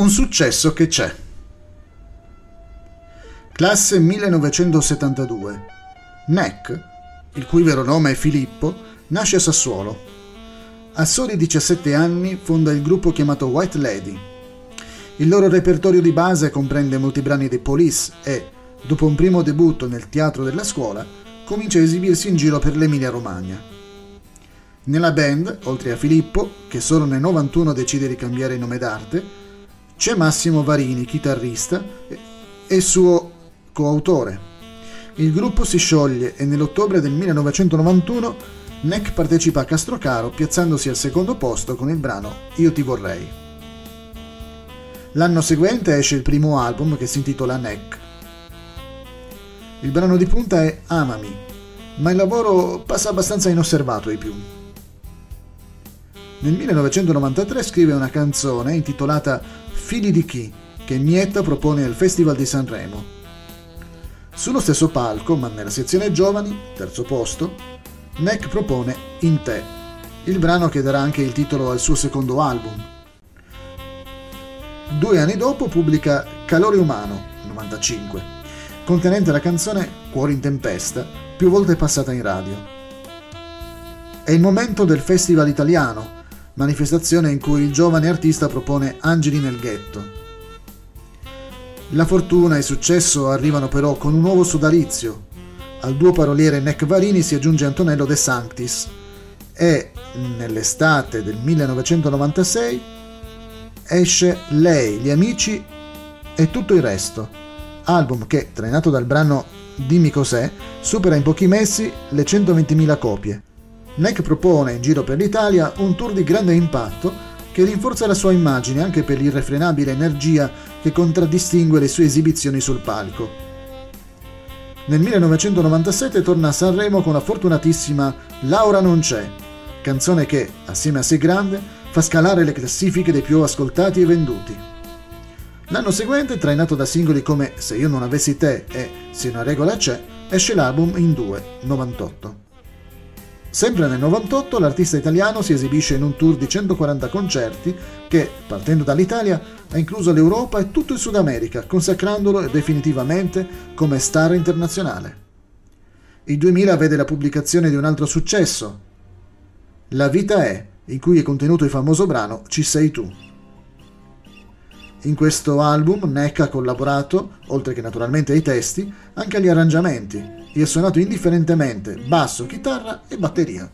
Un successo che c'è. Classe 1972. Neck, il cui vero nome è Filippo, nasce a Sassuolo. A soli 17 anni fonda il gruppo chiamato White Lady. Il loro repertorio di base comprende molti brani dei Police e, dopo un primo debutto nel teatro della scuola, comincia a esibirsi in giro per l'Emilia Romagna. Nella band, oltre a Filippo, che solo nel 91 decide di cambiare nome d'arte, c'è Massimo Varini, chitarrista e suo coautore. Il gruppo si scioglie e nell'ottobre del 1991 Neck partecipa a Castrocaro piazzandosi al secondo posto con il brano Io ti vorrei. L'anno seguente esce il primo album che si intitola Neck. Il brano di punta è Amami, ma il lavoro passa abbastanza inosservato ai più. Nel 1993 scrive una canzone intitolata Figli di chi? che Mietta propone al Festival di Sanremo. Sullo stesso palco, ma nella sezione giovani, terzo posto, Neck propone In te, il brano che darà anche il titolo al suo secondo album. Due anni dopo pubblica Calore umano, 95, contenente la canzone Cuore in tempesta, più volte passata in radio. È il momento del Festival italiano, manifestazione in cui il giovane artista propone Angeli nel ghetto. La fortuna e il successo arrivano però con un nuovo sodalizio. Al duo paroliere Neck Varini si aggiunge Antonello De Sanctis e nell'estate del 1996 esce Lei, gli amici e tutto il resto, album che, trainato dal brano Dimmi cos'è, supera in pochi mesi le 120.000 copie NEC propone in giro per l'Italia un tour di grande impatto che rinforza la sua immagine anche per l'irrefrenabile energia che contraddistingue le sue esibizioni sul palco. Nel 1997 torna a Sanremo con la fortunatissima Laura non c'è, canzone che, assieme a Sei Grande, fa scalare le classifiche dei più ascoltati e venduti. L'anno seguente, trainato da singoli come Se io non avessi te e Se una regola c'è, esce l'album in due, 98. Sempre nel 98 l'artista italiano si esibisce in un tour di 140 concerti che, partendo dall'Italia, ha incluso l'Europa e tutto il Sud America, consacrandolo definitivamente come star internazionale. Il 2000 vede la pubblicazione di un altro successo, La vita è, in cui è contenuto il famoso brano Ci sei tu. In questo album Neck ha collaborato, oltre che naturalmente ai testi, anche agli arrangiamenti e ha suonato indifferentemente basso, chitarra e batteria.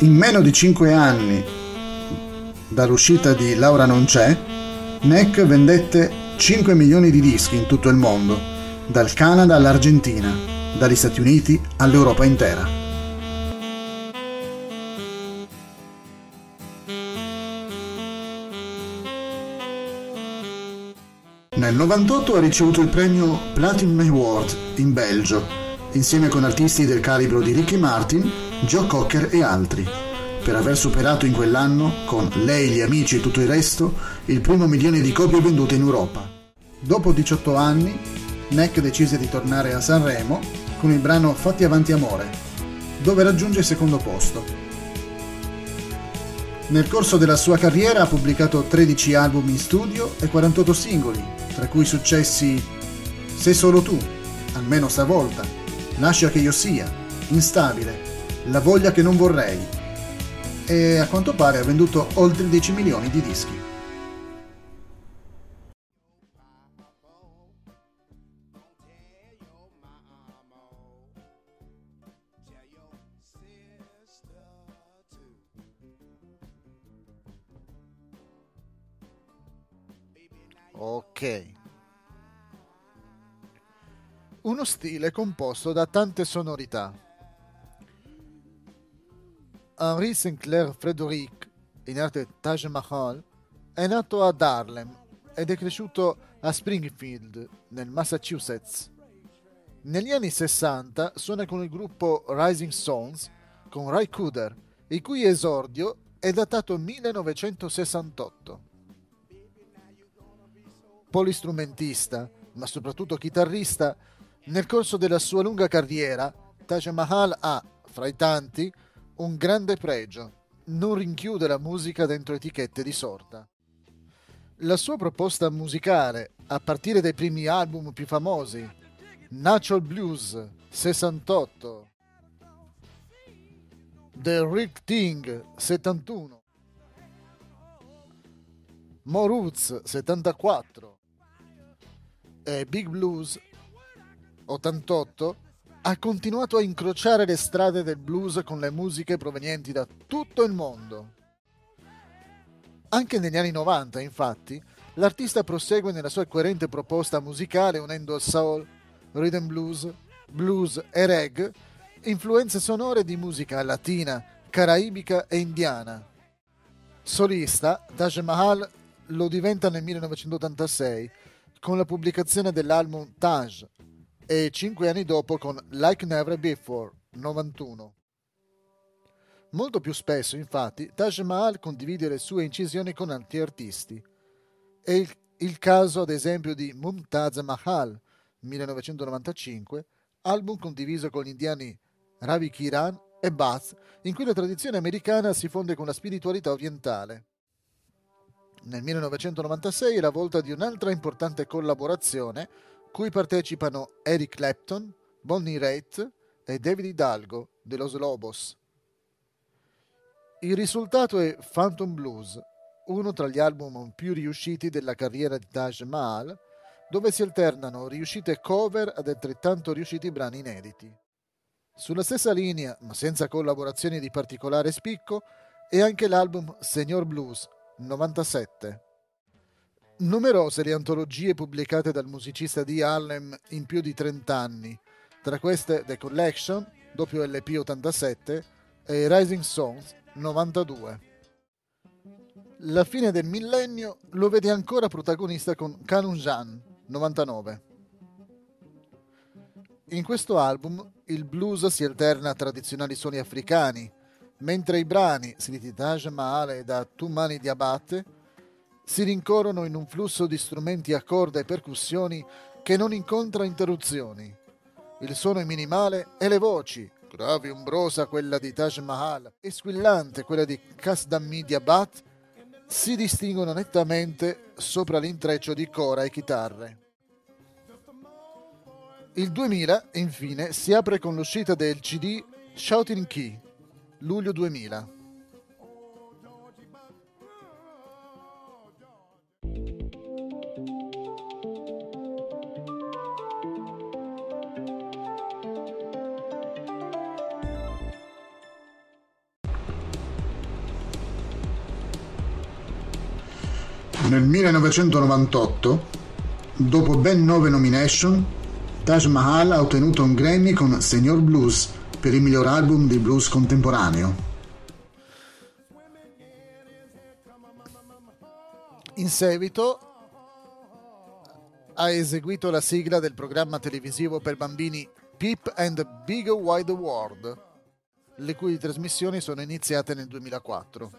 In meno di 5 anni dall'uscita di Laura non c'è, Neck vendette 5 milioni di dischi in tutto il mondo, dal Canada all'Argentina, dagli Stati Uniti all'Europa intera. Nel 98 ha ricevuto il premio Platinum Award in Belgio, insieme con artisti del calibro di Ricky Martin, Joe Cocker e altri, per aver superato in quell'anno, con Lei, gli amici e tutto il resto, il primo milione di copie vendute in Europa. Dopo 18 anni, Neck decise di tornare a Sanremo con il brano Fatti avanti amore, dove raggiunge il secondo posto. Nel corso della sua carriera ha pubblicato 13 album in studio e 48 singoli, tra cui successi Sei solo tu, almeno stavolta, Lascia che io sia, Instabile, La voglia che non vorrei, e a quanto pare ha venduto oltre 10 milioni di dischi. Ok. Uno stile composto da tante sonorità Henri Sinclair Frederic, in arte Taj Mahal, è nato ad Harlem ed è cresciuto a Springfield, nel Massachusetts. Negli anni 60 suona con il gruppo Rising Sons con Ray Cooder, il cui esordio è datato 1968. Polistrumentista, ma soprattutto chitarrista, nel corso della sua lunga carriera, Taj Mahal ha, fra i tanti, un grande pregio. Non rinchiude la musica dentro etichette di sorta. La sua proposta musicale, a partire dai primi album più famosi, Natural Blues 68, The Rick Thing 71, Moruz 74 e Big Blues 88, ha continuato a incrociare le strade del blues con le musiche provenienti da tutto il mondo. Anche negli anni 90, infatti, l'artista prosegue nella sua coerente proposta musicale unendo soul, rhythm blues, blues e reggae, influenze sonore di musica latina, caraibica e indiana. Solista, Taj Mahal lo diventa nel 1986 con la pubblicazione dell'album Taj e cinque anni dopo con Like Never Before, 91. Molto più spesso, infatti, Taj Mahal condivide le sue incisioni con altri artisti. È il, il caso, ad esempio, di Mumtaz Mahal, 1995, album condiviso con gli indiani Ravi Kiran e Bath, in cui la tradizione americana si fonde con la spiritualità orientale. Nel 1996 è la volta di un'altra importante collaborazione, cui partecipano Eric Clapton, Bonnie Raitt e David Hidalgo de Los Lobos. Il risultato è Phantom Blues, uno tra gli album più riusciti della carriera di Taj Mahal, dove si alternano riuscite cover ad altrettanto riusciti brani inediti. Sulla stessa linea, ma senza collaborazioni di particolare spicco, è anche l'album Senior Blues 97. Numerose le antologie pubblicate dal musicista di Harlem in più di 30 anni, tra queste The Collection, WLP 87 e Rising Songs 92. La fine del millennio lo vede ancora protagonista con Kanun Jan 99. In questo album il blues si alterna a tradizionali suoni africani, mentre i brani, scritti da Taj Mahal e da Tumani Diabate, si rincorrono in un flusso di strumenti a corda e percussioni che non incontra interruzioni. Il suono è minimale e le voci, gravi e umbrosa quella di Taj Mahal e squillante quella di Kasdammi Diabat, si distinguono nettamente sopra l'intreccio di cora e chitarre. Il 2000, infine, si apre con l'uscita del CD Shouting Key, luglio 2000. Nel 1998, dopo ben nove nomination, Taj Mahal ha ottenuto un Grammy con Senior Blues per il miglior album di blues contemporaneo. In seguito ha eseguito la sigla del programma televisivo per bambini Peep and the Big Wide World, le cui trasmissioni sono iniziate nel 2004.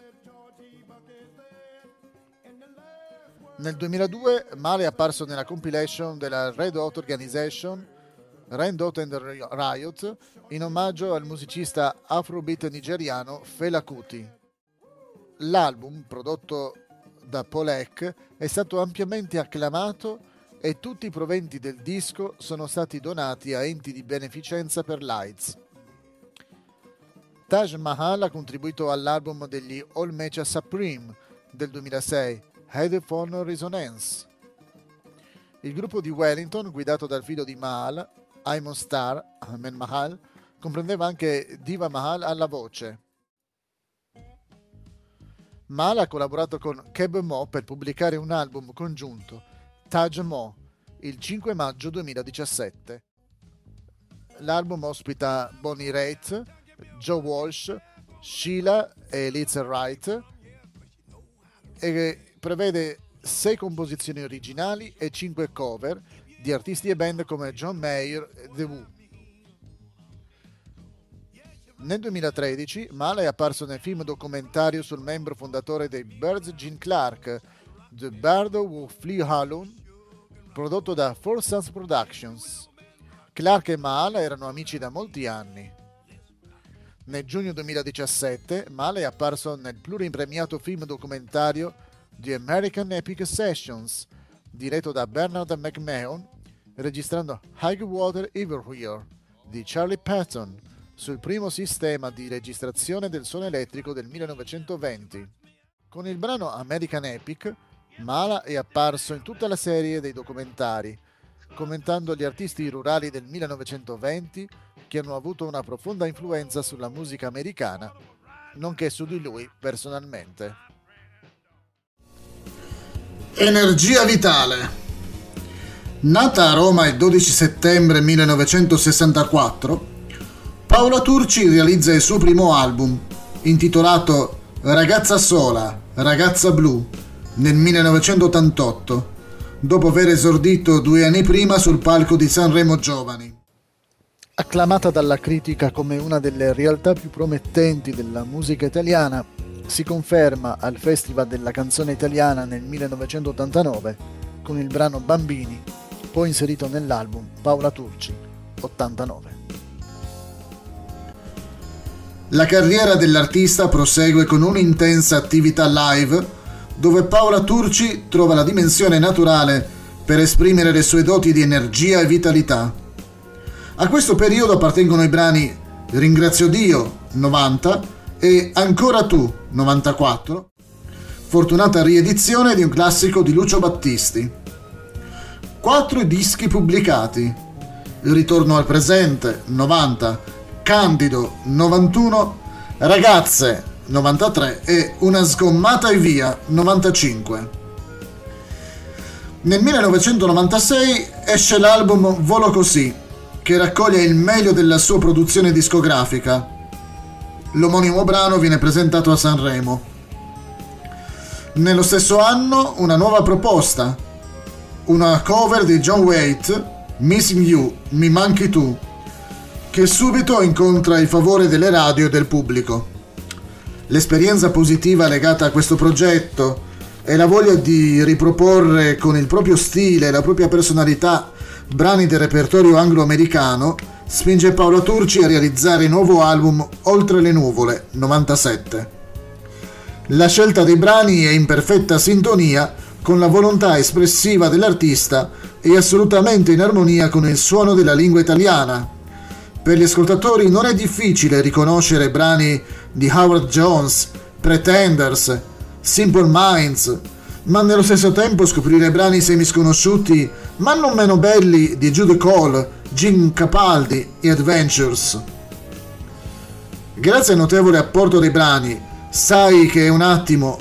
Nel 2002 Male è apparso nella compilation della Red Hot Organization Red Hot and Riot in omaggio al musicista afrobeat nigeriano Fela Kuti. L'album, prodotto da Polek, è stato ampiamente acclamato e tutti i proventi del disco sono stati donati a enti di beneficenza per l'AIDS. Taj Mahal ha contribuito all'album degli All Mecha Supreme del 2006 Headphone Resonance. Il gruppo di Wellington, guidato dal figlio di Mahal, Aimon Star, Ahmed Mahal, comprendeva anche Diva Mahal alla voce. Mahal ha collaborato con Keb Mo per pubblicare un album congiunto, Taj Mo, il 5 maggio 2017. L'album ospita Bonnie Raitt, Joe Walsh, Sheila e Liz Wright e prevede sei composizioni originali e cinque cover di artisti e band come John Mayer e The Who. Nel 2013 Mala è apparso nel film documentario sul membro fondatore dei Birds Gene Clark, The Bird Who Flew Hallown, prodotto da Four Sons Productions. Clark e Mal erano amici da molti anni. Nel giugno 2017 Mal è apparso nel pluripremiato film documentario The American Epic Sessions, diretto da Bernard McMahon, registrando High Water Everywhere di Charlie Patton sul primo sistema di registrazione del suono elettrico del 1920. Con il brano American Epic, Mala è apparso in tutta la serie dei documentari, commentando gli artisti rurali del 1920 che hanno avuto una profonda influenza sulla musica americana, nonché su di lui personalmente. Energia vitale. Nata a Roma il 12 settembre 1964, Paola Turci realizza il suo primo album, intitolato Ragazza sola, ragazza blu, nel 1988, dopo aver esordito due anni prima sul palco di Sanremo Giovani. Acclamata dalla critica come una delle realtà più promettenti della musica italiana, si conferma al Festival della canzone italiana nel 1989 con il brano Bambini, poi inserito nell'album Paola Turci 89. La carriera dell'artista prosegue con un'intensa attività live dove Paola Turci trova la dimensione naturale per esprimere le sue doti di energia e vitalità. A questo periodo appartengono i brani Ringrazio Dio 90 e Ancora tu 94, fortunata riedizione di un classico di Lucio Battisti. Quattro dischi pubblicati. Il ritorno al presente 90, Candido 91, Ragazze 93 e Una sgommata e via 95. Nel 1996 esce l'album Volo così, che raccoglie il meglio della sua produzione discografica. L'omonimo brano viene presentato a Sanremo. Nello stesso anno una nuova proposta, una cover di John Waite, Missing You, Mi manchi tu, che subito incontra il favore delle radio e del pubblico. L'esperienza positiva legata a questo progetto e la voglia di riproporre con il proprio stile e la propria personalità brani del repertorio anglo-americano spinge Paolo Turci a realizzare il nuovo album Oltre le nuvole 97. La scelta dei brani è in perfetta sintonia con la volontà espressiva dell'artista e assolutamente in armonia con il suono della lingua italiana. Per gli ascoltatori non è difficile riconoscere brani di Howard Jones, Pretenders, Simple Minds, ma nello stesso tempo scoprire brani semisconosciuti ma non meno belli di Jude Cole, Jim Capaldi e Adventures. Grazie al notevole apporto dei brani, sai che è un attimo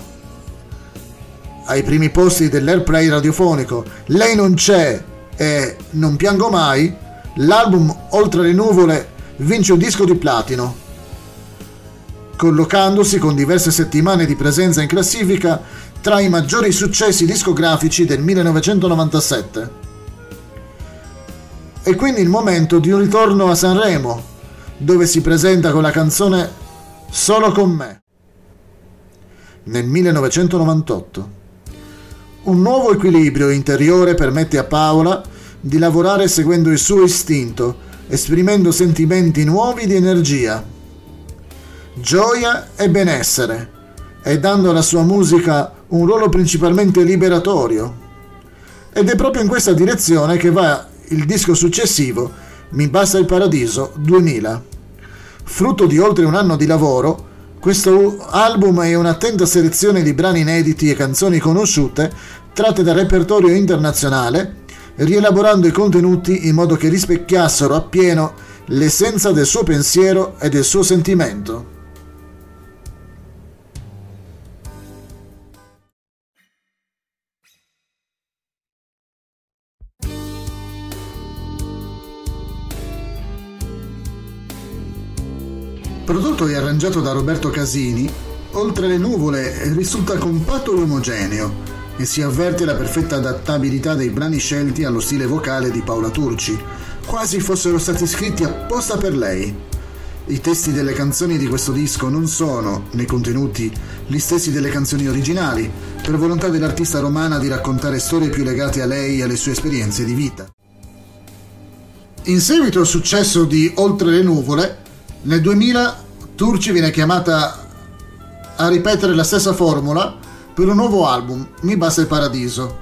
ai primi posti dell'airplay radiofonico, Lei non c'è e Non piango mai, l'album Oltre le nuvole vince un disco di platino collocandosi con diverse settimane di presenza in classifica tra i maggiori successi discografici del 1997. È quindi il momento di un ritorno a Sanremo, dove si presenta con la canzone Solo con me. Nel 1998. Un nuovo equilibrio interiore permette a Paola di lavorare seguendo il suo istinto, esprimendo sentimenti nuovi di energia gioia e benessere e dando alla sua musica un ruolo principalmente liberatorio. Ed è proprio in questa direzione che va il disco successivo, Mi basta il paradiso 2000. Frutto di oltre un anno di lavoro, questo album è un'attenta selezione di brani inediti e canzoni conosciute tratte dal repertorio internazionale, rielaborando i contenuti in modo che rispecchiassero appieno l'essenza del suo pensiero e del suo sentimento. Prodotto e arrangiato da Roberto Casini, Oltre le nuvole risulta compatto e omogeneo e si avverte la perfetta adattabilità dei brani scelti allo stile vocale di Paola Turci, quasi fossero stati scritti apposta per lei. I testi delle canzoni di questo disco non sono, nei contenuti, gli stessi delle canzoni originali, per volontà dell'artista romana di raccontare storie più legate a lei e alle sue esperienze di vita. In seguito al successo di Oltre le nuvole, nel 2000 Turci viene chiamata a ripetere la stessa formula per un nuovo album, Mi basta il paradiso,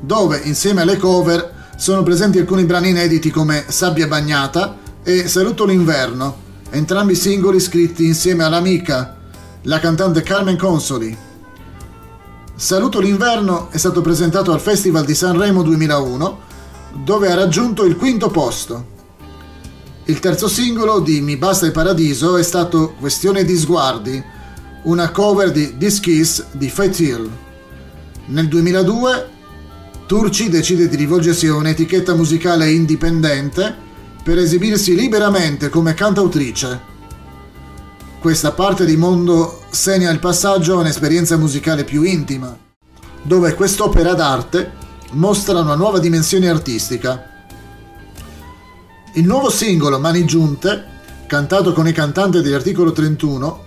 dove insieme alle cover sono presenti alcuni brani inediti come Sabbia bagnata e Saluto l'inverno, entrambi singoli scritti insieme all'amica, la cantante Carmen Consoli. Saluto l'inverno è stato presentato al Festival di Sanremo 2001, dove ha raggiunto il quinto posto. Il terzo singolo di Mi basta il paradiso è stato Questione di sguardi, una cover di This Kiss di Faith Hill. Nel 2002 Turci decide di rivolgersi a un'etichetta musicale indipendente per esibirsi liberamente come cantautrice. Questa parte di mondo segna il passaggio a un'esperienza musicale più intima, dove quest'opera d'arte mostra una nuova dimensione artistica. Il nuovo singolo Mani Giunte, cantato con i cantanti degli articoli 31,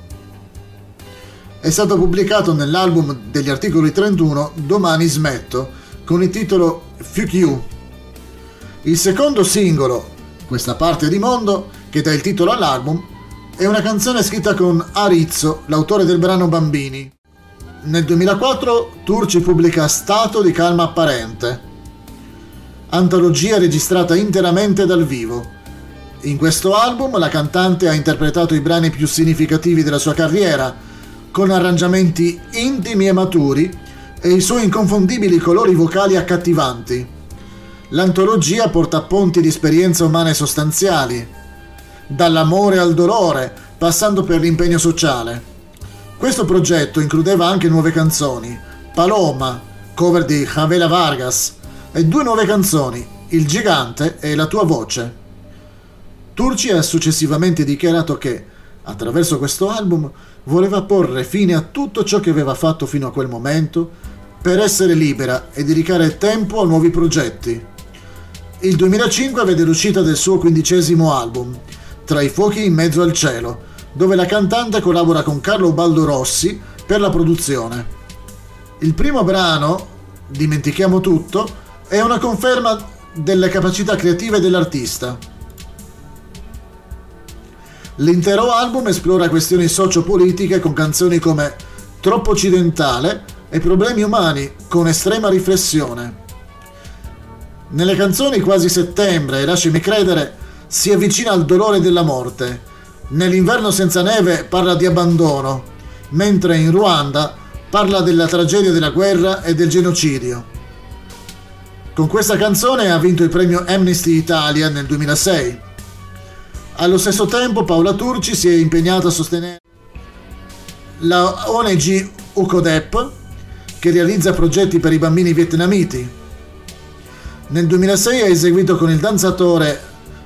è stato pubblicato nell'album degli articoli 31 Domani smetto, con il titolo Fuck You. Il secondo singolo, questa parte di mondo, che dà il titolo all'album, è una canzone scritta con Arizzo, l'autore del brano Bambini. Nel 2004 Turci pubblica Stato di calma apparente, antologia registrata interamente dal vivo. In questo album la cantante ha interpretato i brani più significativi della sua carriera, con arrangiamenti intimi e maturi e i suoi inconfondibili colori vocali accattivanti. L'antologia porta ponti di esperienze umane sostanziali, dall'amore al dolore, passando per l'impegno sociale. Questo progetto includeva anche nuove canzoni, Paloma, cover di Javela Vargas, e due nuove canzoni, Il gigante e La tua voce. Turci ha successivamente dichiarato che, attraverso questo album, voleva porre fine a tutto ciò che aveva fatto fino a quel momento per essere libera e dedicare tempo a nuovi progetti. Il 2005 vede l'uscita del suo quindicesimo album, Tra i fuochi in mezzo al cielo, dove la cantante collabora con Carlo Baldo Rossi per la produzione. Il primo brano, Dimentichiamo tutto, è una conferma delle capacità creative dell'artista. L'intero album esplora questioni sociopolitiche con canzoni come Troppo occidentale e problemi umani con estrema riflessione. Nelle canzoni Quasi settembre e Lasciami credere si avvicina al dolore della morte. Nell'inverno senza neve parla di abbandono, mentre in Ruanda parla della tragedia della guerra e del genocidio. Con questa canzone ha vinto il premio Amnesty Italia nel 2006. Allo stesso tempo Paola Turci si è impegnata a sostenere la ONG UCODEP che realizza progetti per i bambini vietnamiti nel 2006 ha eseguito con il danzatore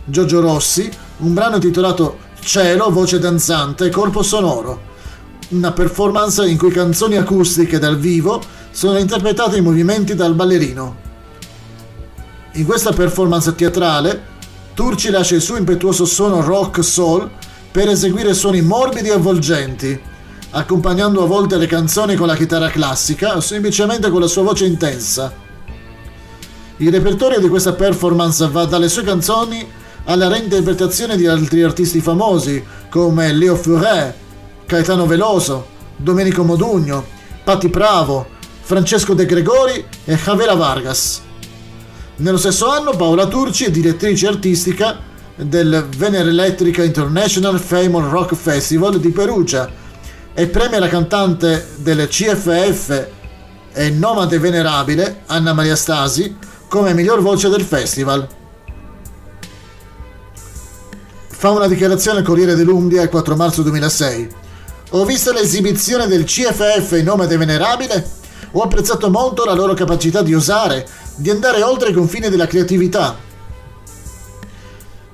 Giorgio Rossi un brano intitolato Cielo, voce danzante, corpo sonoro, una performance in cui canzoni acustiche dal vivo sono interpretate in movimenti dal ballerino. In questa performance teatrale, Turci lascia il suo impetuoso suono rock soul per eseguire suoni morbidi e avvolgenti, accompagnando a volte le canzoni con la chitarra classica o semplicemente con la sua voce intensa. Il repertorio di questa performance va dalle sue canzoni alla reinterpretazione di altri artisti famosi come Leo Furet, Caetano Veloso, Domenico Modugno, Patti Pravo, Francesco De Gregori e Javera Vargas. Nello stesso anno Paola Turci è direttrice artistica del Venere Elettrica International Famous Rock Festival di Perugia e premia la cantante del CFF e nomade venerabile Anna Maria Stasi come miglior voce del festival. Fa una dichiarazione al Corriere dell'Umbria il 4 marzo 2006. Ho visto l'esibizione del CFF in nome del Venerabile, ho apprezzato molto la loro capacità di osare, di andare oltre i confini della creatività.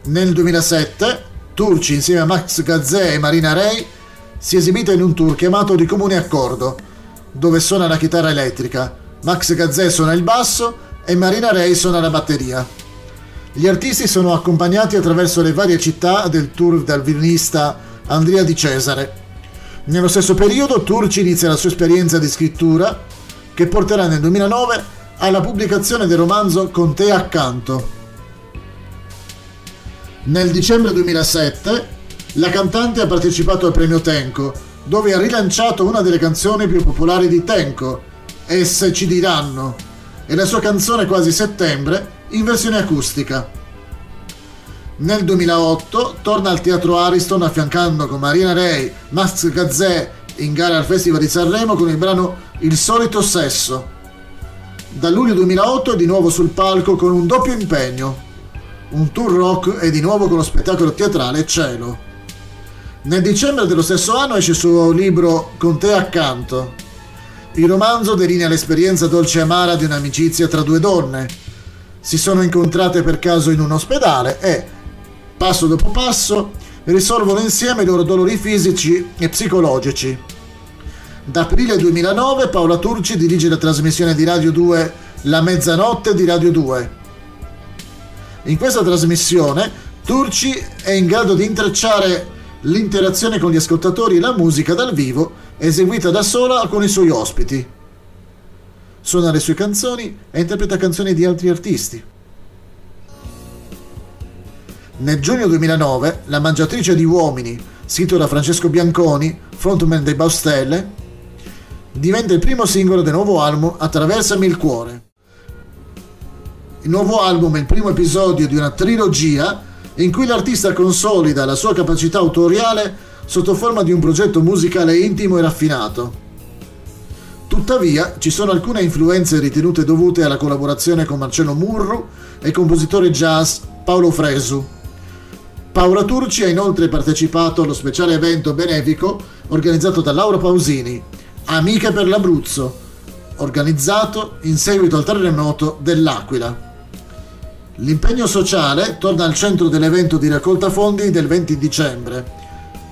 Nel 2007, Turci insieme a Max Gazzè e Marina Rey si è esibita in un tour chiamato Di Comune Accordo, dove suona la chitarra elettrica, Max Gazzè suona il basso e Marina Ray suona la batteria. Gli artisti sono accompagnati attraverso le varie città del tour dal violinista Andrea Di Cesare. Nello stesso periodo Turci inizia la sua esperienza di scrittura che porterà nel 2009 alla pubblicazione del romanzo Con te accanto. Nel dicembre 2007 la cantante ha partecipato al premio Tenco, dove ha rilanciato una delle canzoni più popolari di Tenco, Esse ci diranno, e la sua canzone Quasi settembre in versione acustica. Nel 2008 torna al Teatro Ariston affiancando con Marina Rey, Max Gazzè in gara al Festival di Sanremo con il brano Il solito sesso. Da luglio 2008 è di nuovo sul palco con un doppio impegno, un tour rock e di nuovo con lo spettacolo teatrale Cielo. Nel dicembre dello stesso anno esce il suo libro Con te accanto. Il romanzo delinea l'esperienza dolce e amara di un'amicizia tra due donne, si sono incontrate per caso in un ospedale e, passo dopo passo, risolvono insieme i loro dolori fisici e psicologici. Da aprile 2009 Paola Turci dirige la trasmissione di Radio 2 La mezzanotte di Radio 2. In questa trasmissione Turci è in grado di intrecciare l'interazione con gli ascoltatori e la musica dal vivo eseguita da sola con i suoi ospiti suona le sue canzoni e interpreta canzoni di altri artisti. Nel giugno 2009, La mangiatrice di uomini, scritto da Francesco Bianconi, frontman dei Baustelle, diventa il primo singolo del nuovo album Attraversami il cuore. Il nuovo album è il primo episodio di una trilogia in cui l'artista consolida la sua capacità autoriale sotto forma di un progetto musicale intimo e raffinato. Tuttavia, ci sono alcune influenze ritenute dovute alla collaborazione con Marcello Murru e il compositore jazz Paolo Fresu. Paola Turci ha inoltre partecipato allo speciale evento benefico organizzato da Laura Pausini, Amiche per l'Abruzzo, organizzato in seguito al terremoto dell'Aquila. L'impegno sociale torna al centro dell'evento di raccolta fondi del 20 dicembre.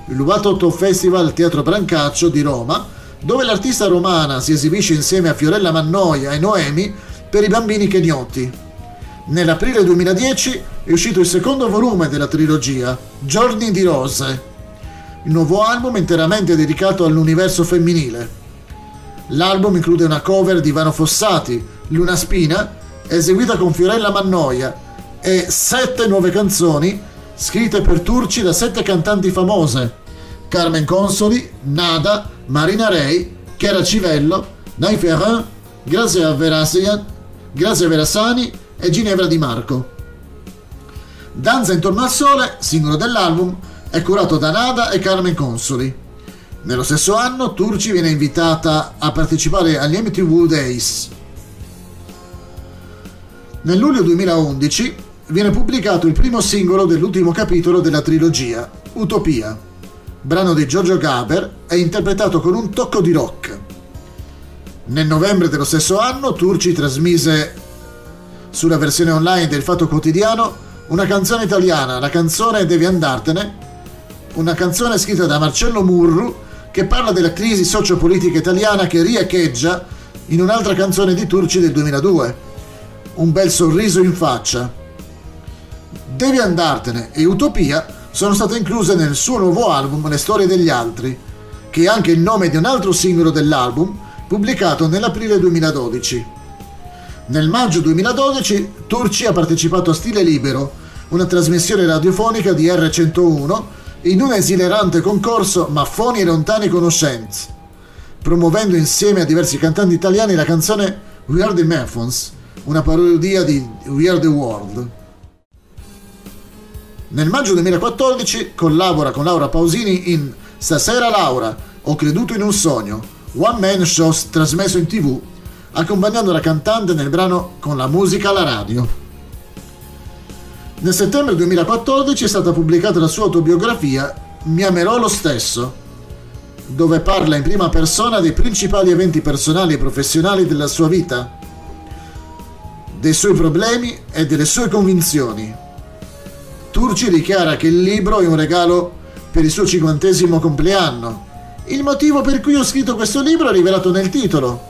Il Lubatotto Festival Teatro Brancaccio di Roma dove l'artista romana si esibisce insieme a Fiorella Mannoia e Noemi per i bambini kenioti. Nell'aprile 2010 è uscito il secondo volume della trilogia, Giorni di Rose, il nuovo album interamente dedicato all'universo femminile. L'album include una cover di Ivano Fossati, Luna Spina, eseguita con Fiorella Mannoia, e sette nuove canzoni scritte per Turci da sette cantanti famose, Carmen Consoli, Nada, Marina Rey, Chiara Civello, Nai Ferrand, Grazia Verasian, Grazia Verasani e Ginevra Di Marco. Danza intorno al sole, singolo dell'album, è curato da Nada e Carmen Consoli. Nello stesso anno Turci viene invitata a partecipare agli MTV Days. Nel luglio 2011 viene pubblicato il primo singolo dell'ultimo capitolo della trilogia, Utopia brano di Giorgio Gaber, è interpretato con un tocco di rock. Nel novembre dello stesso anno Turci trasmise sulla versione online del Fatto Quotidiano una canzone italiana, la canzone Devi andartene, una canzone scritta da Marcello Murru che parla della crisi sociopolitica italiana che riecheggia in un'altra canzone di Turci del 2002, Un bel sorriso in faccia. Devi andartene e Utopia sono state incluse nel suo nuovo album Le storie degli altri, che è anche il nome di un altro singolo dell'album pubblicato nell'aprile 2012. Nel maggio 2012 Turci ha partecipato a Stile Libero, una trasmissione radiofonica di R101 in un esilerante concorso Maffoni e lontani conoscenze, promuovendo insieme a diversi cantanti italiani la canzone We Are the Maffons, una parodia di We Are the World. Nel maggio 2014 collabora con Laura Pausini in Stasera Laura, ho creduto in un sogno, one man show trasmesso in tv, accompagnando la cantante nel brano Con la musica alla radio. Nel settembre 2014 è stata pubblicata la sua autobiografia Mi amerò lo stesso, dove parla in prima persona dei principali eventi personali e professionali della sua vita, dei suoi problemi e delle sue convinzioni Turci dichiara che il libro è un regalo per il suo cinquantesimo compleanno. Il motivo per cui ho scritto questo libro è rivelato nel titolo.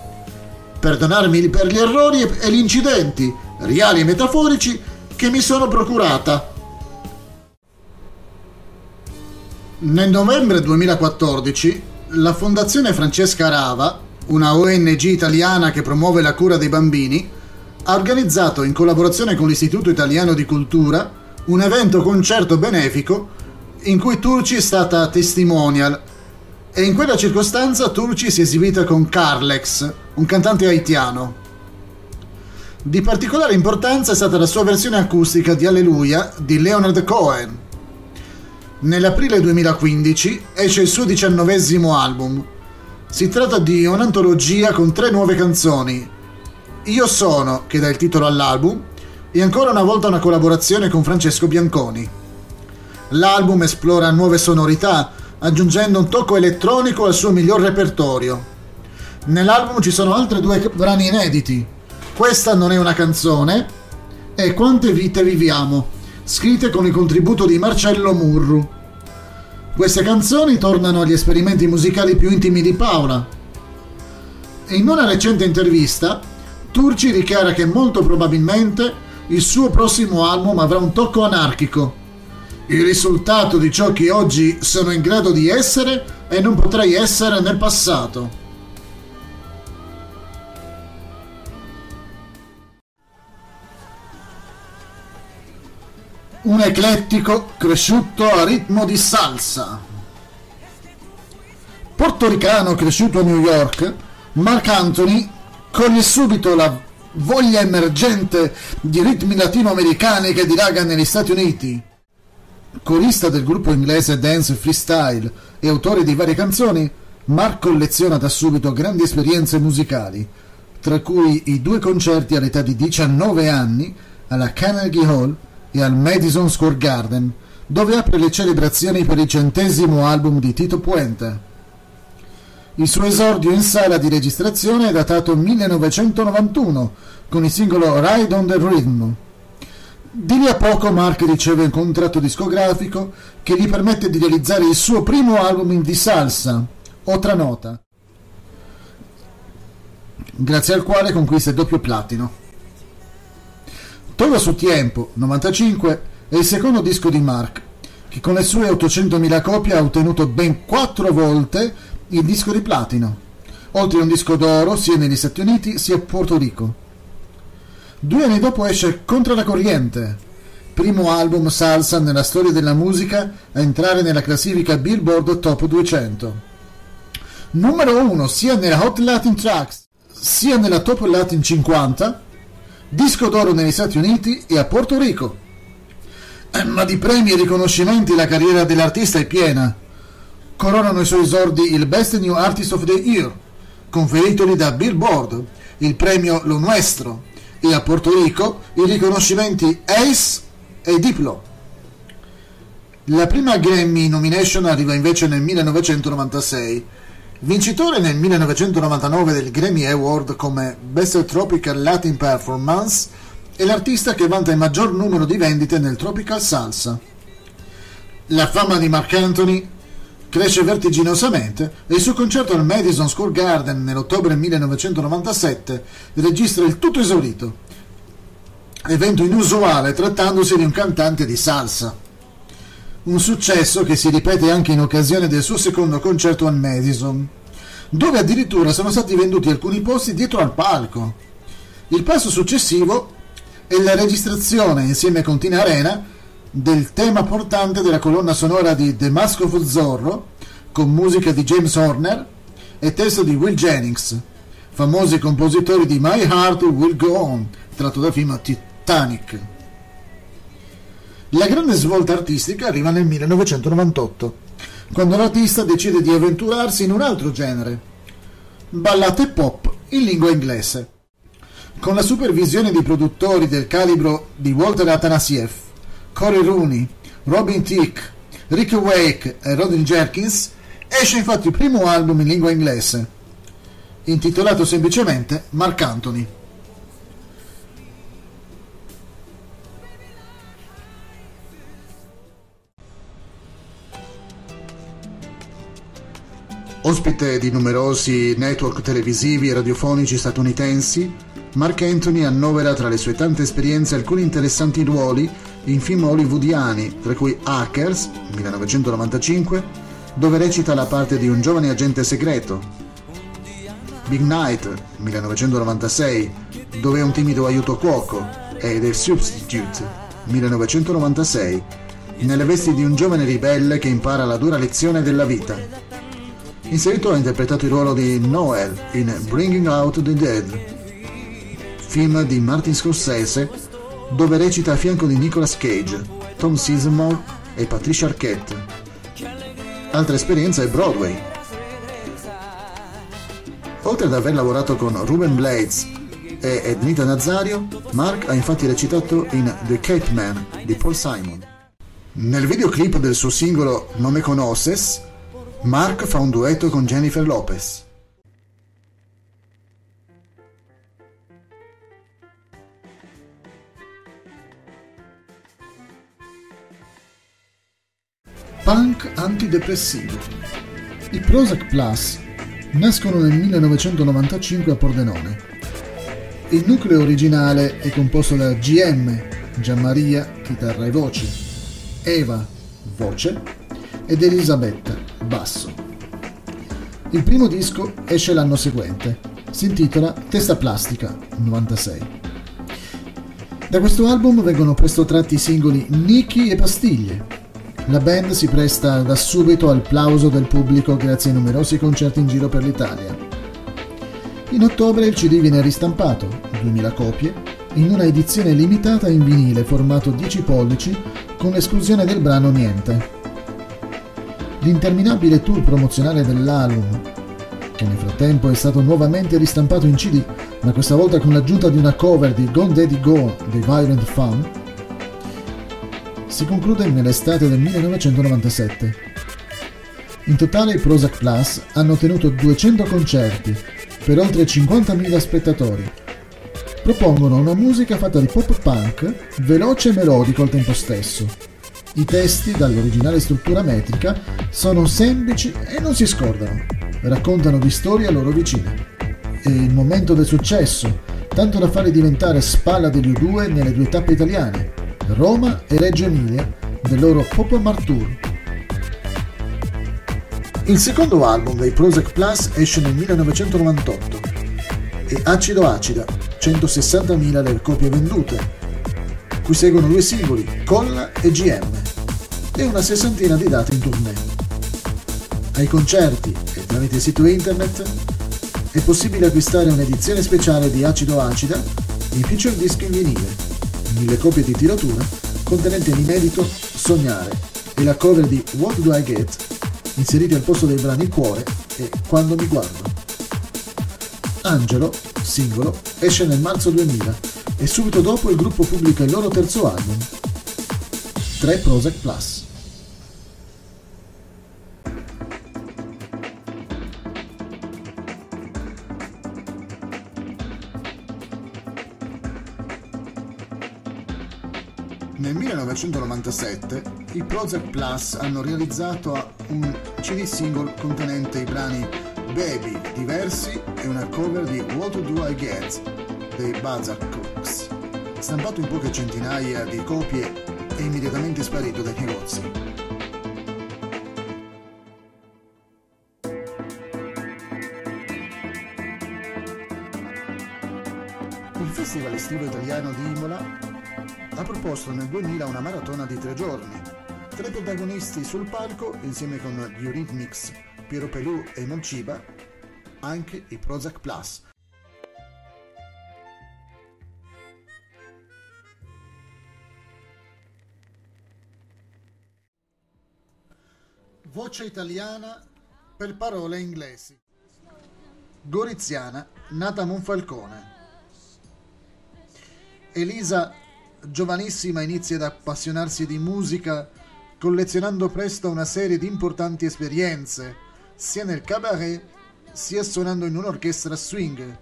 Perdonarmi per gli errori e gli incidenti, reali e metaforici, che mi sono procurata. Nel novembre 2014 la Fondazione Francesca Rava, una ONG italiana che promuove la cura dei bambini, ha organizzato in collaborazione con l'Istituto Italiano di Cultura un evento concerto benefico in cui Turci è stata testimonial e in quella circostanza Turci si è esibita con Carlex, un cantante haitiano. Di particolare importanza è stata la sua versione acustica di Alleluia di Leonard Cohen. Nell'aprile 2015 esce il suo diciannovesimo album. Si tratta di un'antologia con tre nuove canzoni. Io sono, che dà il titolo all'album, e ancora una volta una collaborazione con Francesco Bianconi. L'album esplora nuove sonorità, aggiungendo un tocco elettronico al suo miglior repertorio. Nell'album ci sono altri due brani inediti. Questa non è una canzone e Quante vite viviamo, scritte con il contributo di Marcello Murru. Queste canzoni tornano agli esperimenti musicali più intimi di Paola. In una recente intervista, Turci dichiara che molto probabilmente il suo prossimo album avrà un tocco anarchico il risultato di ciò che oggi sono in grado di essere e non potrei essere nel passato. Un eclettico cresciuto a ritmo di salsa. Portoricano cresciuto a New York, Mark Anthony coglie subito la voglia emergente di ritmi latinoamericani che dilaga negli Stati Uniti Corista del gruppo inglese Dance Freestyle e autore di varie canzoni, Mark colleziona da subito grandi esperienze musicali, tra cui i due concerti all'età di 19 anni alla Carnegie Hall e al Madison Square Garden, dove apre le celebrazioni per il centesimo album di Tito Puente. Il suo esordio in sala di registrazione è datato 1991 con il singolo Ride on the Rhythm, di lì a poco Mark riceve un contratto discografico che gli permette di realizzare il suo primo album di salsa, Otra Nota, grazie al quale conquista il doppio platino. Todo su Tiempo, 95, è il secondo disco di Mark, che con le sue 800.000 copie ha ottenuto ben quattro volte il disco di platino, oltre a un disco d'oro sia negli Stati Uniti sia a Porto Rico. Due anni dopo esce Contra la corriente, primo album salsa nella storia della musica a entrare nella classifica Billboard Top 200. Numero 1 sia nella Hot Latin Tracks sia nella Top Latin 50, disco d'oro negli Stati Uniti e a Porto Rico. Eh, ma di premi e riconoscimenti la carriera dell'artista è piena. Coronano i suoi esordi il Best New Artist of the Year, conferitogli da Billboard, il premio Lo Nuestro, e a Porto Rico i riconoscimenti ACE e Diplo. La prima Grammy nomination arriva invece nel 1996, vincitore nel 1999 del Grammy Award come Best Tropical Latin Performance è l'artista che vanta il maggior numero di vendite nel Tropical Salsa. La fama di Mark Anthony cresce vertiginosamente e il suo concerto al Madison Square Garden nell'ottobre 1997 registra il tutto esaurito, evento inusuale trattandosi di un cantante di salsa. Un successo che si ripete anche in occasione del suo secondo concerto al Madison, dove addirittura sono stati venduti alcuni posti dietro al palco. Il passo successivo è la registrazione insieme con Tina Arena del tema portante della colonna sonora di The Mask of Zorro, con musica di James Horner e testo di Will Jennings, famosi compositori di My Heart Will Go On, tratto dal film Titanic. La grande svolta artistica arriva nel 1998, quando l'artista decide di avventurarsi in un altro genere, ballate pop in lingua inglese. Con la supervisione di produttori del calibro di Walter Atanasieff, Corey Rooney, Robin Thicke, Rick Wake e Rodin Jerkins, esce infatti il primo album in lingua inglese, intitolato semplicemente Mark Anthony. Ospite di numerosi network televisivi e radiofonici statunitensi, Mark Anthony annovera tra le sue tante esperienze alcuni interessanti ruoli in film hollywoodiani, tra cui Hackers, 1995, dove recita la parte di un giovane agente segreto, Big Night, 1996, dove è un timido aiuto cuoco, e The Substitute, 1996, nelle vesti di un giovane ribelle che impara la dura lezione della vita. In seguito ha interpretato il ruolo di Noel in Bringing Out the Dead, film di Martin Scorsese, dove recita a fianco di Nicolas Cage, Tom Sizemore e Patricia Arquette. Altra esperienza è Broadway. Oltre ad aver lavorato con Ruben Blades e Ednita Nazario, Mark ha infatti recitato in The Cape Man di Paul Simon. Nel videoclip del suo singolo Non me conoces, Mark fa un duetto con Jennifer Lopez. Punk antidepressivo. I Prozac Plus nascono nel 1995 a Pordenone. Il nucleo originale è composto da GM, Gianmaria, chitarra e voce, Eva, voce, ed Elisabetta, basso. Il primo disco esce l'anno seguente, si intitola Testa Plastica, 96. Da questo album vengono presto tratti i singoli Nicky e Pastiglie, la band si presta da subito al plauso del pubblico grazie ai numerosi concerti in giro per l'Italia. In ottobre il CD viene ristampato, 2000 copie, in una edizione limitata in vinile formato 10 pollici con l'esclusione del brano Niente. L'interminabile tour promozionale dell'album, che nel frattempo è stato nuovamente ristampato in CD, ma questa volta con l'aggiunta di una cover di Gone Daddy Go dei Violent Fun, si conclude nell'estate del 1997. In totale i Prozac Plus hanno tenuto 200 concerti per oltre 50.000 spettatori. Propongono una musica fatta di pop punk, veloce e melodico al tempo stesso. I testi, dall'originale struttura metrica, sono semplici e non si scordano. Raccontano di storie a loro vicine. È il momento del successo, tanto da fare diventare spalla degli U2 nelle due tappe italiane, Roma e Reggio Emilia del loro Pop Martour. Il secondo album dei Prozac Plus esce nel 1998 e Acido Acida, 160.000 le copie vendute, cui seguono due singoli, Colla e GM, e una sessantina di date in tournée. Ai concerti e tramite il sito internet è possibile acquistare un'edizione speciale di Acido Acida in feature disc in vinile mille copie di tiratura, contenente l'inedito Sognare e la cover di What Do I Get, inseriti al posto dei brani Cuore e Quando mi guardo. Angelo, singolo, esce nel marzo 2000 e subito dopo il gruppo pubblica il loro terzo album, 3 Prozac Plus. Nel 1997 i Prozac Plus hanno realizzato un CD single contenente i brani Baby diversi e una cover di What Do I Get dei Bazar Cooks, stampato in poche centinaia di copie e immediatamente sparito dai negozi. Il Festival estivo italiano di Imola ha proposto nel 2000 una maratona di tre giorni. Tra i protagonisti sul palco, insieme con gli Eurythmics, Piero Pelù e Monciba, anche i Prozac Plus. Voce italiana per parole inglesi. Goriziana, nata a Monfalcone. Elisa giovanissima inizia ad appassionarsi di musica, collezionando presto una serie di importanti esperienze, sia nel cabaret sia suonando in un'orchestra swing,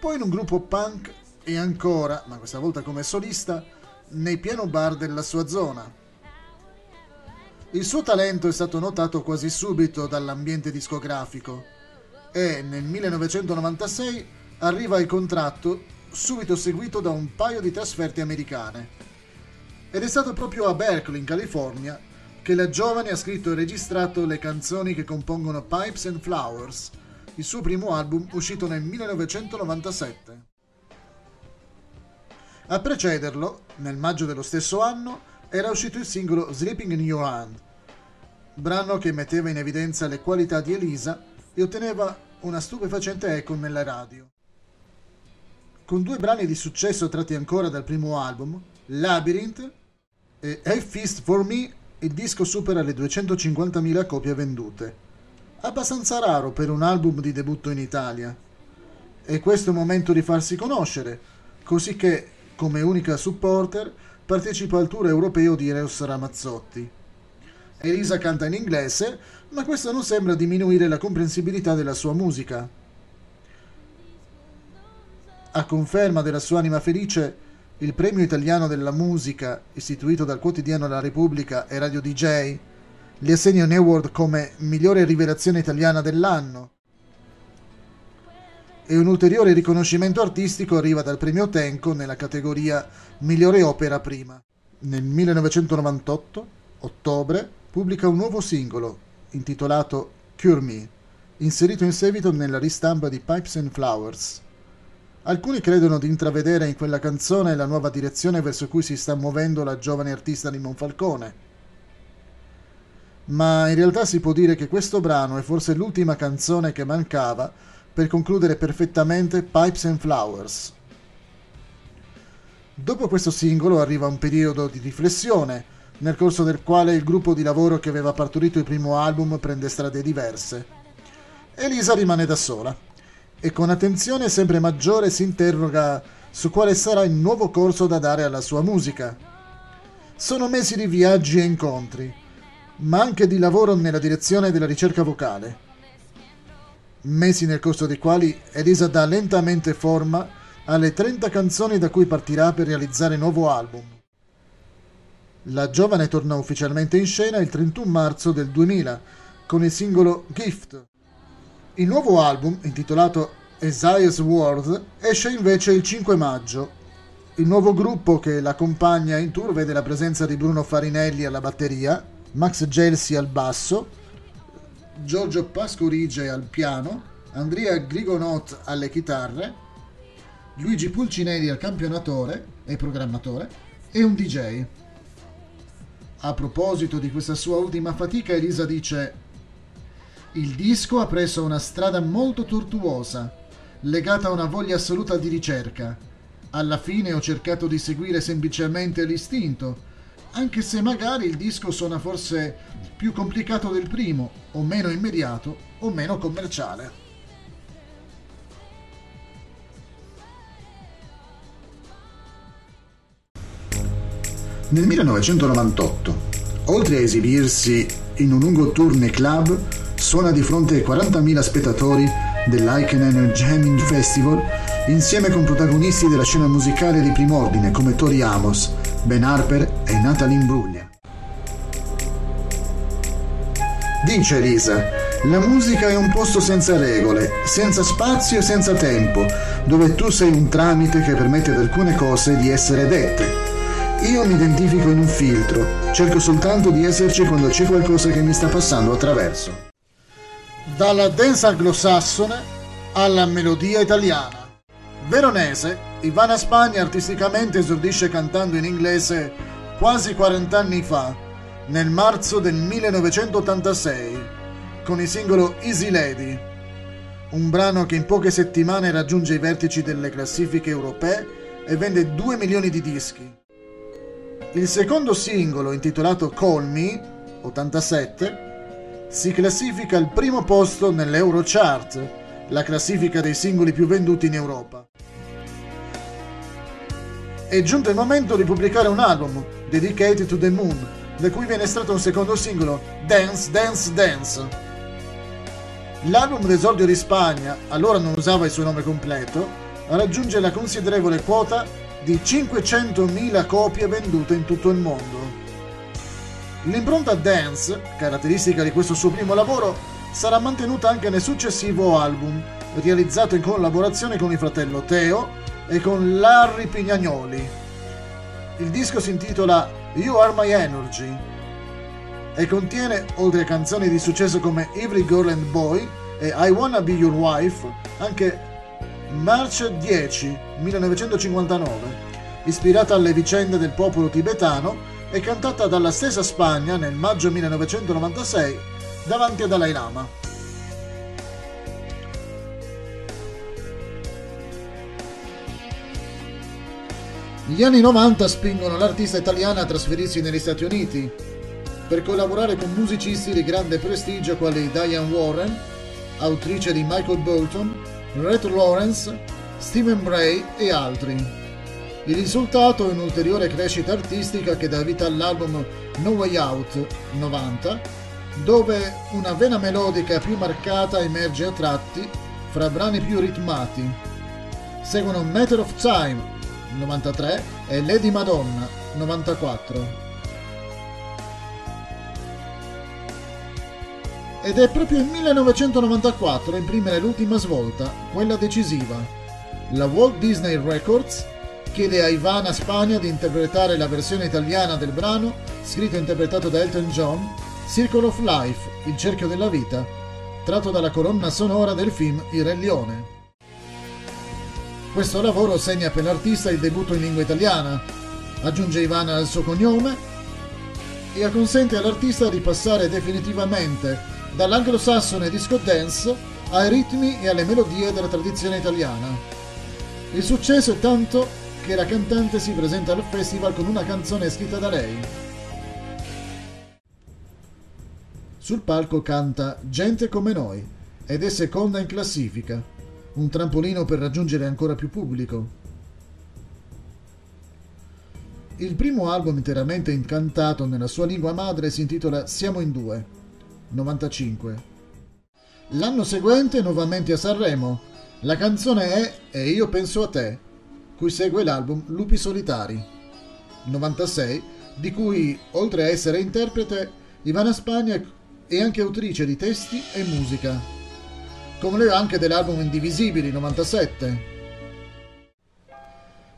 poi in un gruppo punk e ancora, ma questa volta come solista, nei piano bar della sua zona. Il suo talento è stato notato quasi subito dall'ambiente discografico e nel 1996 arriva il contratto subito seguito da un paio di trasferte americane. Ed è stato proprio a Berkeley, in California, che la giovane ha scritto e registrato le canzoni che compongono Pipes and Flowers, il suo primo album uscito nel 1997. A precederlo, nel maggio dello stesso anno, era uscito il singolo Sleeping in Your Hand, brano che metteva in evidenza le qualità di Elisa e otteneva una stupefacente eco nella radio. Con due brani di successo tratti ancora dal primo album, Labyrinth e A Feast for Me, il disco supera le 250.000 copie vendute. Abbastanza raro per un album di debutto in Italia. E questo è il momento di farsi conoscere, così che, come unica supporter, partecipa al tour europeo di Eros Ramazzotti. Elisa canta in inglese, ma questo non sembra diminuire la comprensibilità della sua musica. A conferma della sua anima felice, il premio italiano della musica, istituito dal quotidiano La Repubblica e Radio DJ, gli assegna un award come migliore rivelazione italiana dell'anno. E un ulteriore riconoscimento artistico arriva dal premio Tenco nella categoria migliore opera prima. Nel 1998, ottobre, pubblica un nuovo singolo intitolato Cure Me, inserito in seguito nella ristampa di Pipes and Flowers. Alcuni credono di intravedere in quella canzone la nuova direzione verso cui si sta muovendo la giovane artista di Monfalcone. Ma in realtà si può dire che questo brano è forse l'ultima canzone che mancava per concludere perfettamente Pipes and Flowers. Dopo questo singolo arriva un periodo di riflessione, nel corso del quale il gruppo di lavoro che aveva partorito il primo album prende strade diverse. Elisa rimane da sola e con attenzione sempre maggiore si interroga su quale sarà il nuovo corso da dare alla sua musica. Sono mesi di viaggi e incontri, ma anche di lavoro nella direzione della ricerca vocale. Mesi nel corso dei quali Elisa dà lentamente forma alle 30 canzoni da cui partirà per realizzare nuovo album. La giovane tornò ufficialmente in scena il 31 marzo del 2000 con il singolo Gift. Il nuovo album, intitolato Isaiah's World, esce invece il 5 maggio. Il nuovo gruppo che l'accompagna in tour vede la presenza di Bruno Farinelli alla batteria, Max Gelsi al basso, Giorgio Pascorige al piano, Andrea Grigonot alle chitarre, Luigi Pulcinelli al campionatore e programmatore e un DJ. A proposito di questa sua ultima fatica, Elisa dice: Il disco ha preso una strada molto tortuosa, legata a una voglia assoluta di ricerca. Alla fine ho cercato di seguire semplicemente l'istinto, anche se magari il disco suona forse più complicato del primo, o meno immediato, o meno commerciale. Nel 1998, oltre a esibirsi in un lungo tour nei club, suona di fronte ai 40.000 spettatori dell'Icenen Jamming Festival insieme con protagonisti della scena musicale di prim'ordine come Tori Amos, Ben Harper e Natalie Imbruglia. Dice Elisa, la musica è un posto senza regole, senza spazio e senza tempo, dove tu sei un tramite che permette ad alcune cose di essere dette io mi identifico in un filtro, cerco soltanto di esserci quando c'è qualcosa che mi sta passando attraverso. Dalla dance anglosassone alla melodia italiana. Veronese, Ivana Spagna artisticamente esordisce cantando in inglese quasi 40 anni fa, nel marzo del 1986, con il singolo Easy Lady, un brano che in poche settimane raggiunge i vertici delle classifiche europee e vende 2 milioni di dischi. Il secondo singolo, intitolato Call Me, 87, si classifica al primo posto nell'Eurochart, la classifica dei singoli più venduti in Europa. È giunto il momento di pubblicare un album, Dedicated to the Moon, da cui viene estratto un secondo singolo, Dance, Dance, Dance. L'album d'esordio di Spagna, allora non usava il suo nome completo, raggiunge la considerevole quota di 500.000 copie vendute in tutto il mondo. L'impronta dance, caratteristica di questo suo primo lavoro, sarà mantenuta anche nel successivo album, realizzato in collaborazione con il fratello Teo e con Larry Pignagnoli. Il disco si intitola You Are My Energy e contiene, oltre a canzoni di successo come Every Girl and Boy e I Wanna Be Your Wife, anche March 10 1959, ispirata alle vicende del popolo tibetano e cantata dalla stessa Spagna nel maggio 1996 davanti a Dalai Lama. Gli anni 90 spingono l'artista italiana a trasferirsi negli Stati Uniti per collaborare con musicisti di grande prestigio quali Diane Warren, autrice di Michael Bolton, Rhett Lawrence, Stephen Bray e altri. Il risultato è un'ulteriore crescita artistica che dà vita all'album No Way Out 90, dove una vena melodica più marcata emerge a tratti fra brani più ritmati. Seguono Matter of Time 93 e Lady Madonna 94. Ed è proprio il 1994 a imprimere l'ultima svolta, quella decisiva. La Walt Disney Records chiede a Ivana Spagna di interpretare la versione italiana del brano, scritto e interpretato da Elton John, Circle of Life, il cerchio della vita, tratto dalla colonna sonora del film Il Re Leone. Questo lavoro segna per l'artista il debutto in lingua italiana, aggiunge Ivana al suo cognome e consente all'artista di passare definitivamente dall'anglosassone disco dance ai ritmi e alle melodie della tradizione italiana. Il successo è tanto che la cantante si presenta al festival con una canzone scritta da lei. Sul palco canta Gente come noi ed è seconda in classifica, un trampolino per raggiungere ancora più pubblico. Il primo album interamente incantato nella sua lingua madre si intitola Siamo in due, 95. L'anno seguente nuovamente a Sanremo. La canzone è E io penso a te, cui segue l'album Lupi Solitari, 96, di cui, oltre a essere interprete, Ivana Spagna è anche autrice di testi e musica, come lo è anche dell'album Indivisibili, 97.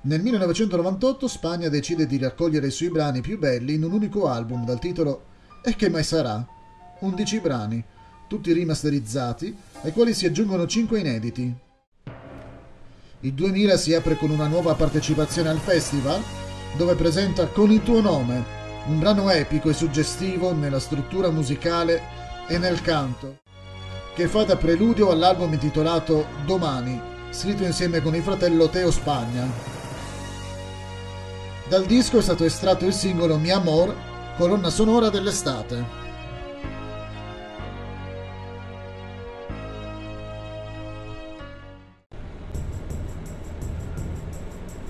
Nel 1998 Spagna decide di raccogliere i suoi brani più belli in un unico album dal titolo E che mai sarà? 11 brani, tutti rimasterizzati, ai quali si aggiungono 5 inediti. Il 2000 si apre con una nuova partecipazione al festival, dove presenta Con il tuo nome, un brano epico e suggestivo nella struttura musicale e nel canto, che fa da preludio all'album intitolato Domani, scritto insieme con il fratello Teo Spagna. Dal disco è stato estratto il singolo Mi Amor, colonna sonora dell'estate.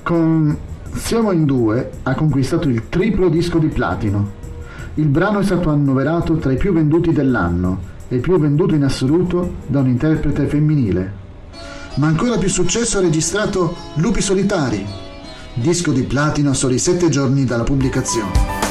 con Siamo in due ha conquistato il triplo disco di platino. Il brano è stato annoverato tra i più venduti dell'anno e più venduto in assoluto da un interprete femminile. Ma ancora più successo ha registrato Lupi Solitari, disco di platino a soli sette giorni dalla pubblicazione.